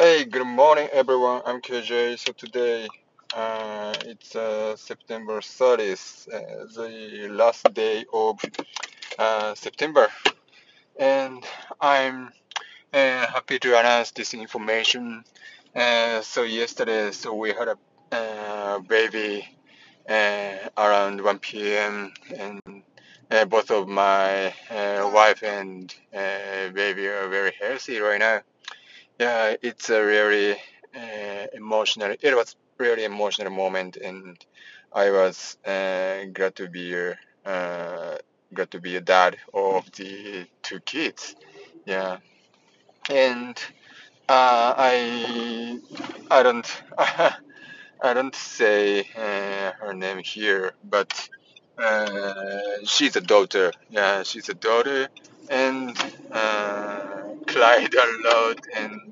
Hey, good morning, everyone. I'm KJ. So today, uh, it's uh, September 30th, uh, the last day of uh, September, and I'm uh, happy to announce this information. Uh, so yesterday, so we had a baby around 1 p.m. and both of my wife and baby are very healthy right now. Yeah, it's a really uh, emotional. It was really emotional moment, and I was uh, glad to be uh, glad to be a dad of the two kids. Yeah, and uh, I I don't I don't say uh, her name here, but uh, she's a daughter. Yeah, she's a daughter, and uh, cried a lot and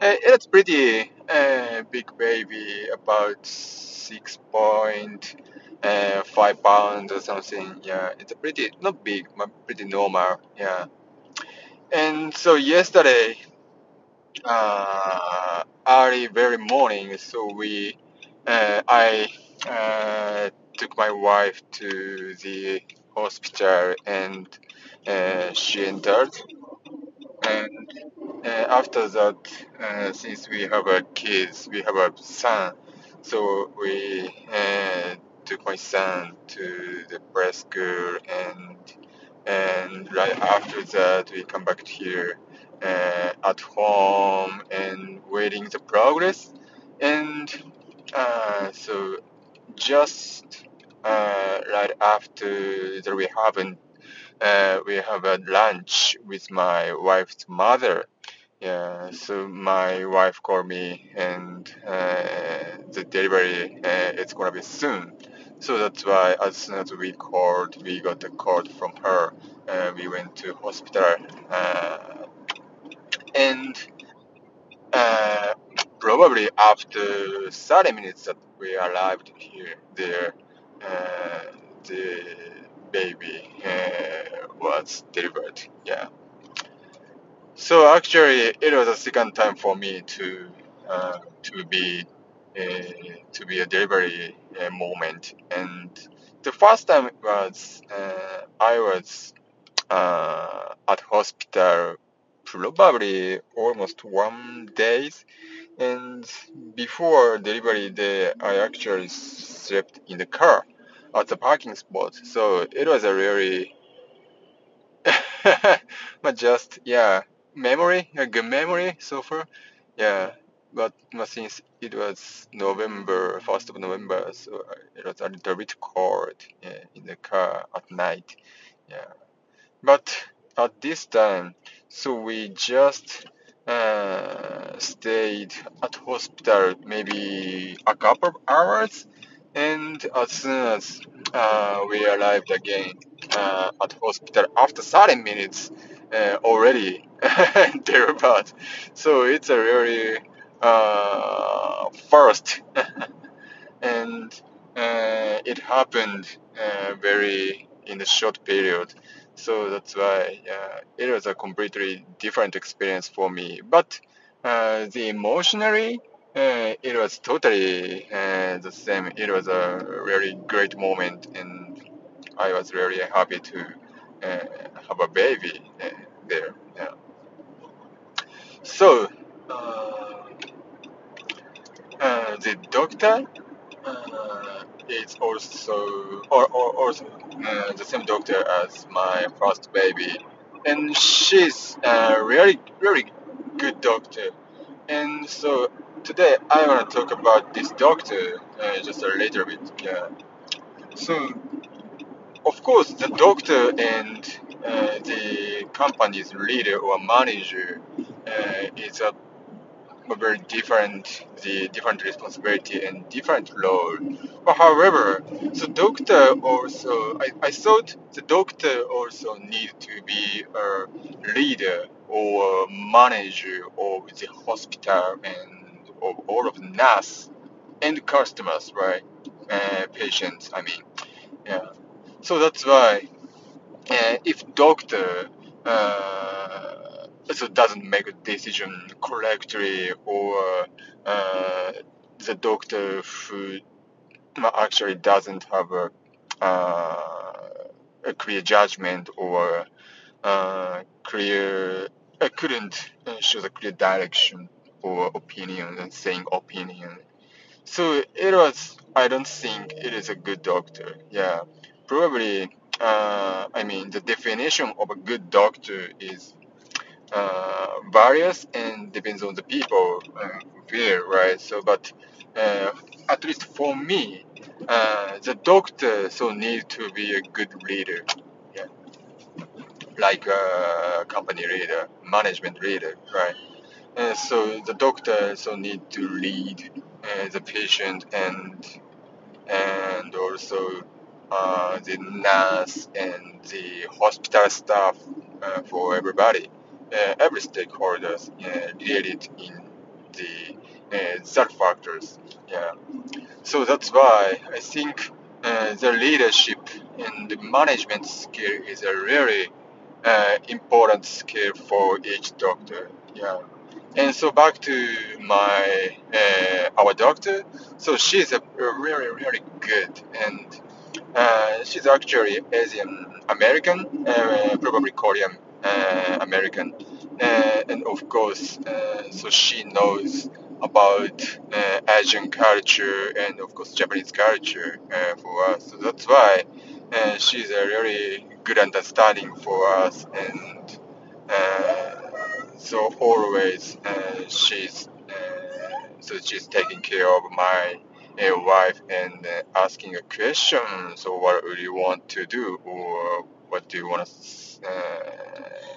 it's pretty uh, big baby, about six point uh, five or something. Yeah, it's pretty not big, but pretty normal. Yeah, and so yesterday, uh, early very morning, so we, uh, I uh, took my wife to the hospital and uh, she entered and uh, after that, uh, since we have a kids, we have a son, so we uh, took my son to the preschool, and and right after that, we come back here uh, at home and waiting the progress, and uh, so just uh, right after that, we haven't uh, we have a lunch with my wife's mother. Yeah, so my wife called me, and uh, the delivery uh, it's gonna be soon. So that's why as soon as we called, we got a call from her. Uh, we went to hospital, uh, and uh, probably after 30 minutes that we arrived here, there, uh, the baby was delivered. Yeah. So actually, it was a second time for me to uh, to be uh, to be a delivery uh, moment, and the first time was uh, I was uh, at hospital probably almost one days, and before delivery day, I actually slept in the car at the parking spot. So it was a really, but just yeah, memory, a good memory so far. Yeah, but, since it was November, first of November, so it was a little bit cold yeah, in the car at night. Yeah, but at this time, so we just uh, stayed at hospital maybe a couple of hours, and as soon as uh, we arrived again uh, at hospital after 30 minutes uh, already thereabout. So it's a really uh, first, and uh, it happened uh, very in a short period. So that's why uh, it was a completely different experience for me. But the emotionally, uh, it was totally uh, the same. It was a really great moment, and I was really happy to uh, have a baby there. Yeah. So uh, uh, the doctor uh, is also or, or also uh, the same doctor as my first baby, and she's a really really good doctor. And so today I want to talk about this doctor uh, just a little bit. Yeah. So of course the doctor and the company's leader or manager uh, is a a very different the different responsibility and different role. But however, the doctor also I, I thought the doctor also need to be a leader or manager of the hospital and of all of the nurse and customers, right? Uh, patients, I mean, yeah. So that's why uh, if doctor uh, so doesn't make a decision correctly or uh, the doctor who actually doesn't have a, uh, a clear judgment or uh, clear uh, couldn't show the clear direction or opinion and saying opinion. So it was. I don't think it is a good doctor. Yeah, probably. Uh, I mean, the definition of a good doctor is uh, various and depends on the people uh, here, right? So, but uh, at least for me, uh, the doctor so need to be a good leader, yeah, like a company leader, management leader, right? Uh, so the doctor so need to lead uh, the patient and and also uh, the nurse and the hospital staff uh, for everybody, uh, every stakeholders uh, related in the uh, that factors. Yeah. So that's why I think uh, the leadership and the management skill is a really uh, important skill for each doctor. Yeah. And so back to my uh, our doctor. So she's a, a really really good and uh, she's actually Asian American, uh, probably Korean uh, American, uh, and of course, uh, so she knows about uh, Asian culture and of course Japanese culture for us. So that's why she's a really good understanding for us, and so always she's so she's taking care of my uh, wife and uh, asking a question. So what do you want to do, or what do you want to? Uh,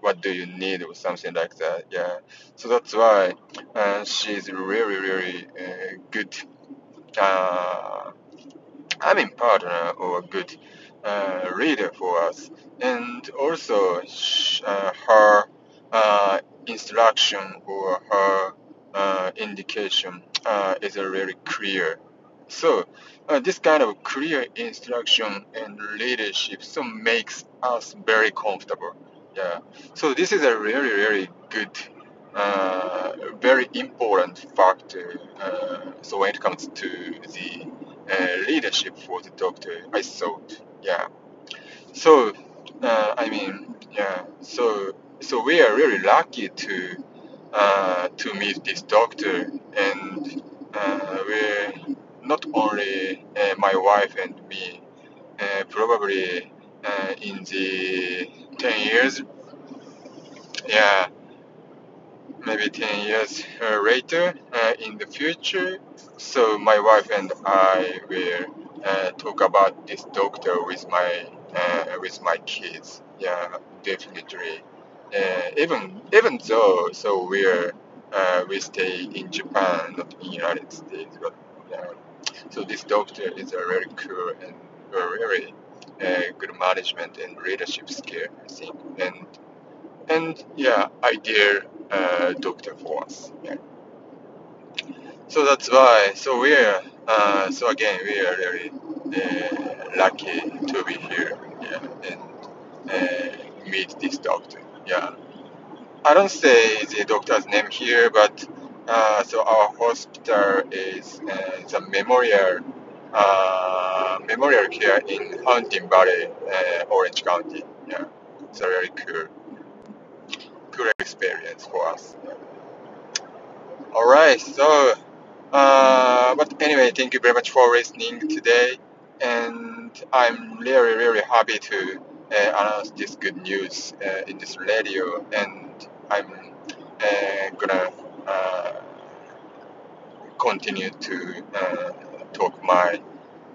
what do you need or something like that yeah so that's why uh, she's really really uh, good uh, i mean partner or good uh, reader for us and also sh- uh, her instruction or her uh, indication uh, is really clear. So uh, this kind of clear instruction and leadership so makes us very comfortable. Yeah. So this is a really really good uh, very important factor uh, so when it comes to the uh, leadership for the doctor i thought yeah. So uh, i mean yeah. So so we are really lucky to uh, to meet this doctor. And uh, we not only uh, my wife and me uh, probably in the 10 years yeah maybe 10 years later in the future. So my wife and i will uh, talk about this doctor with my uh, with my kids. Yeah definitely even even though so we're uh, we stay in japan not in the united states but uh, so this doctor is a very cool and very uh, good management and leadership skill i think and and yeah, ideal uh, doctor for us. Yeah. So that's why. So we're uh, so again we are really uh, lucky to be here. Yeah, and uh, meet this doctor. Yeah. I don't say the doctor's name here, but uh, so our hospital is uh, the memorial uh, memorial care in Hunting Valley, uh, Orange County. Yeah, it's a very cool cool experience for us. All right, so uh, but anyway, thank you very much for listening today, and I'm really really happy to announce this good news uh, in this radio, and I'm uh, gonna uh, continue to uh, talk my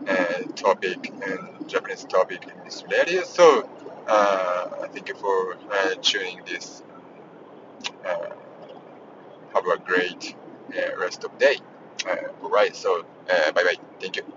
uh, topic and Japanese topic in this radio. So uh, thank you for uh, tuning this. Uh, have a great uh, rest of day. Uh, all right, so uh, bye bye. Thank you.